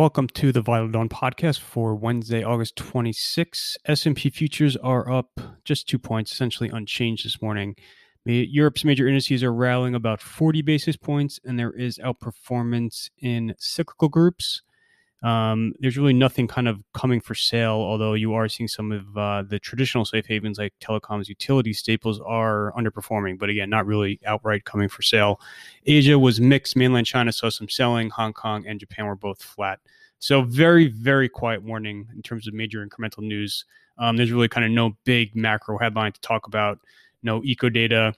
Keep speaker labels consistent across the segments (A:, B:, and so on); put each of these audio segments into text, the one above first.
A: Welcome to the Vital Dawn podcast for Wednesday, August 26. S&P futures are up just 2 points, essentially unchanged this morning. Europe's major indices are rallying about 40 basis points and there is outperformance in cyclical groups. Um, there's really nothing kind of coming for sale, although you are seeing some of uh, the traditional safe havens like telecoms, utilities, staples are underperforming, but again, not really outright coming for sale. Asia was mixed. Mainland China saw some selling. Hong Kong and Japan were both flat. So very, very quiet morning in terms of major incremental news. Um, there's really kind of no big macro headline to talk about. No eco data,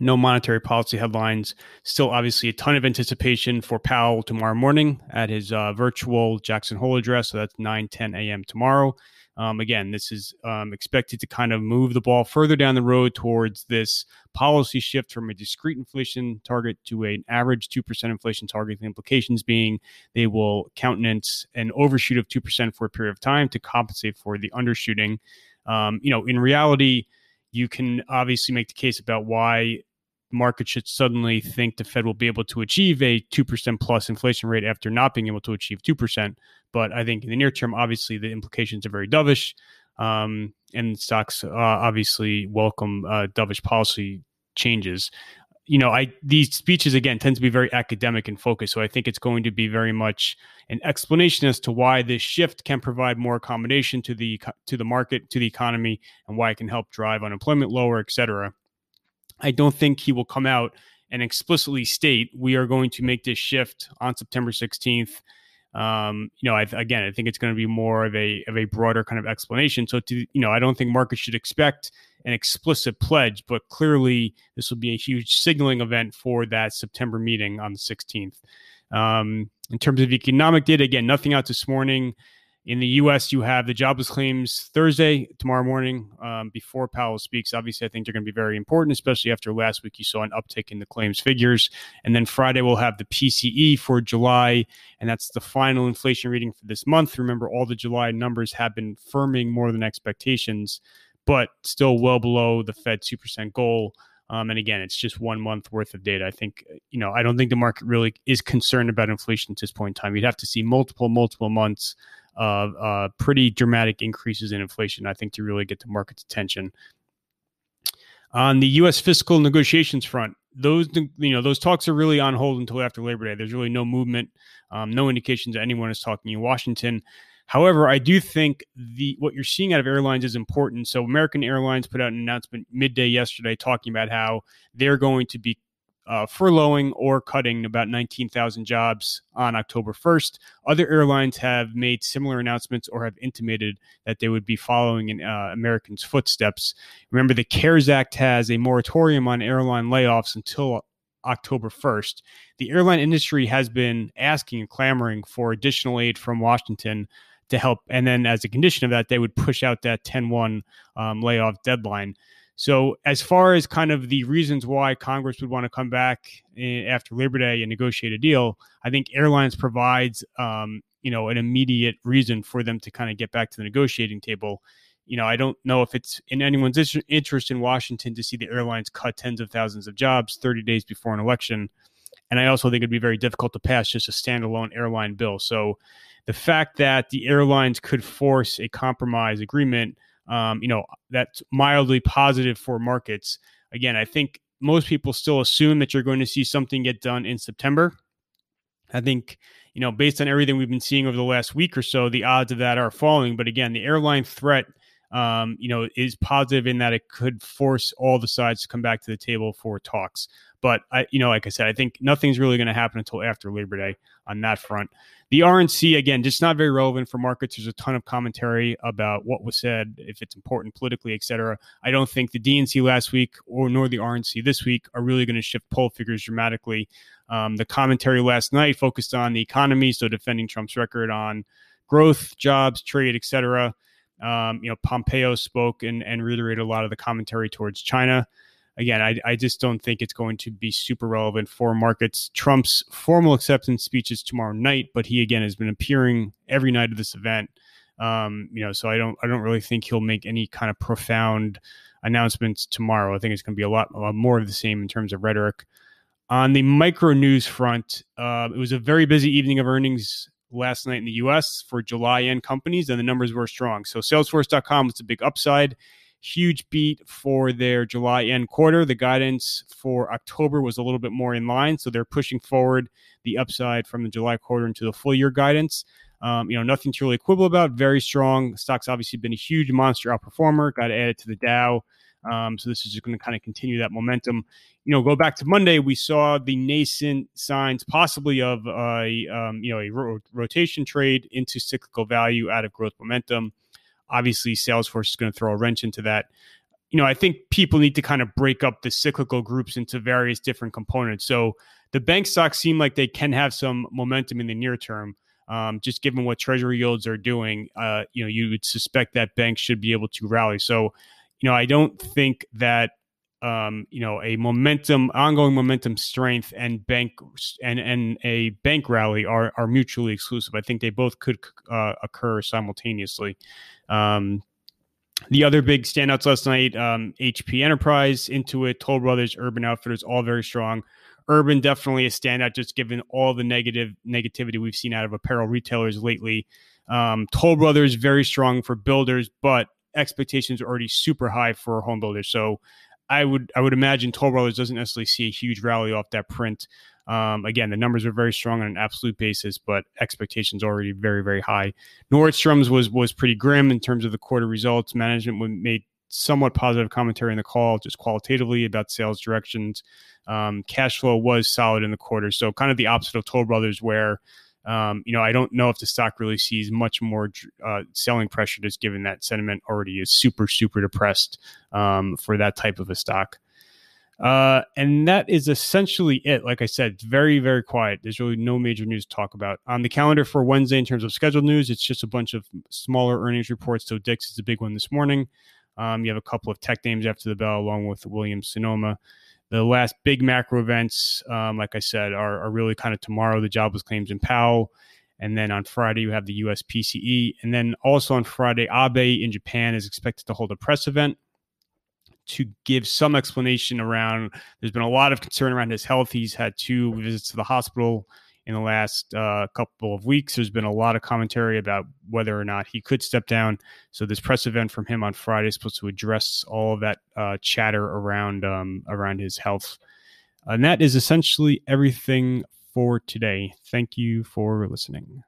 A: no monetary policy headlines. Still, obviously, a ton of anticipation for Powell tomorrow morning at his uh, virtual Jackson Hole address. So that's 9 10 a.m. tomorrow. Um, again, this is um, expected to kind of move the ball further down the road towards this policy shift from a discrete inflation target to an average 2% inflation target. The implications being they will countenance an overshoot of 2% for a period of time to compensate for the undershooting. Um, you know, in reality, you can obviously make the case about why market should suddenly think the Fed will be able to achieve a 2% plus inflation rate after not being able to achieve 2%. But I think in the near term, obviously, the implications are very dovish. Um, and stocks uh, obviously welcome uh, dovish policy changes you know, I these speeches again tend to be very academic and focused. So I think it's going to be very much an explanation as to why this shift can provide more accommodation to the to the market, to the economy, and why it can help drive unemployment lower, et cetera. I don't think he will come out and explicitly state we are going to make this shift on September 16th. Um, you know, I, again, I think it's going to be more of a of a broader kind of explanation. So, to you know, I don't think markets should expect an explicit pledge, but clearly this will be a huge signaling event for that September meeting on the 16th. Um, in terms of economic data, again, nothing out this morning. In the U.S., you have the jobless claims Thursday, tomorrow morning, um, before Powell speaks. Obviously, I think they're going to be very important, especially after last week you saw an uptick in the claims figures. And then Friday, we'll have the PCE for July, and that's the final inflation reading for this month. Remember, all the July numbers have been firming more than expectations but still well below the Fed 2% goal. Um, and again, it's just one month worth of data. I think, you know, I don't think the market really is concerned about inflation at this point in time. You'd have to see multiple, multiple months of uh, pretty dramatic increases in inflation, I think, to really get the market's attention. On the U.S. fiscal negotiations front, those you know those talks are really on hold until after Labor Day. There's really no movement, um, no indications that anyone is talking in Washington. However, I do think the what you're seeing out of airlines is important. So American Airlines put out an announcement midday yesterday talking about how they're going to be uh, furloughing or cutting about 19,000 jobs on October 1st. Other airlines have made similar announcements or have intimated that they would be following in uh, Americans' footsteps. Remember, the CARES Act has a moratorium on airline layoffs until October 1st. The airline industry has been asking and clamoring for additional aid from Washington to help. And then as a condition of that, they would push out that 10 1 um, layoff deadline. So, as far as kind of the reasons why Congress would want to come back eh, after Labor Day and negotiate a deal, I think airlines provides, um, you know, an immediate reason for them to kind of get back to the negotiating table. You know, I don't know if it's in anyone's interest in Washington to see the airlines cut tens of thousands of jobs 30 days before an election. And I also think it'd be very difficult to pass just a standalone airline bill. So, the fact that the airlines could force a compromise agreement, um, you know, that's mildly positive for markets. Again, I think most people still assume that you're going to see something get done in September. I think, you know, based on everything we've been seeing over the last week or so, the odds of that are falling. But again, the airline threat, um, you know, is positive in that it could force all the sides to come back to the table for talks. But I, you know, like I said, I think nothing's really going to happen until after Labor Day on that front. The RNC again, just not very relevant for markets. There's a ton of commentary about what was said, if it's important politically, et cetera. I don't think the DNC last week or nor the RNC this week are really going to shift poll figures dramatically. Um, the commentary last night focused on the economy, so defending Trump's record on growth, jobs, trade, et cetera. Um, you know, Pompeo spoke and, and reiterated a lot of the commentary towards China again, I, I just don't think it's going to be super relevant for markets. Trump's formal acceptance speech is tomorrow night, but he again has been appearing every night of this event. Um, you know, so I don't I don't really think he'll make any kind of profound announcements tomorrow. I think it's going to be a lot, more of the same in terms of rhetoric. On the micro news front, uh, it was a very busy evening of earnings last night in the US for July end companies, and the numbers were strong. So Salesforce.com was a big upside. Huge beat for their July end quarter. The guidance for October was a little bit more in line. So they're pushing forward the upside from the July quarter into the full year guidance. Um, you know, nothing to really quibble about. Very strong. Stock's obviously been a huge monster outperformer. Got to add it to the Dow. Um, so this is just going to kind of continue that momentum. You know, go back to Monday, we saw the nascent signs possibly of a um, you know a ro- rotation trade into cyclical value out of growth momentum. Obviously, Salesforce is going to throw a wrench into that. You know, I think people need to kind of break up the cyclical groups into various different components. So the bank stocks seem like they can have some momentum in the near term. Um, just given what treasury yields are doing, uh, you know, you would suspect that banks should be able to rally. So you know, I don't think that um, you know a momentum, ongoing momentum strength, and bank and and a bank rally are are mutually exclusive. I think they both could uh, occur simultaneously. Um, the other big standouts last night: um, HP Enterprise, Intuit, Toll Brothers, Urban Outfitters, all very strong. Urban definitely a standout, just given all the negative negativity we've seen out of apparel retailers lately. Um, Toll Brothers very strong for builders, but expectations are already super high for home builders. So I would I would imagine Toll Brothers doesn't necessarily see a huge rally off that print. Um, again, the numbers are very strong on an absolute basis, but expectations already very very high. Nordstrom's was was pretty grim in terms of the quarter results. Management made somewhat positive commentary in the call, just qualitatively about sales directions. Um, cash flow was solid in the quarter, so kind of the opposite of Toll Brothers, where um, you know, I don't know if the stock really sees much more uh, selling pressure, just given that sentiment already is super, super depressed um, for that type of a stock. Uh, and that is essentially it. Like I said, very, very quiet. There's really no major news to talk about. On the calendar for Wednesday, in terms of scheduled news, it's just a bunch of smaller earnings reports. So Dick's is a big one this morning. Um, you have a couple of tech names after the bell, along with Williams Sonoma. The last big macro events, um, like I said, are, are really kind of tomorrow, the jobless claims in Powell. And then on Friday, you have the US PCE. And then also on Friday, Abe in Japan is expected to hold a press event to give some explanation around. There's been a lot of concern around his health. He's had two visits to the hospital in the last uh, couple of weeks. There's been a lot of commentary about whether or not he could step down. So this press event from him on Friday is supposed to address all of that uh, chatter around um, around his health. And that is essentially everything for today. Thank you for listening.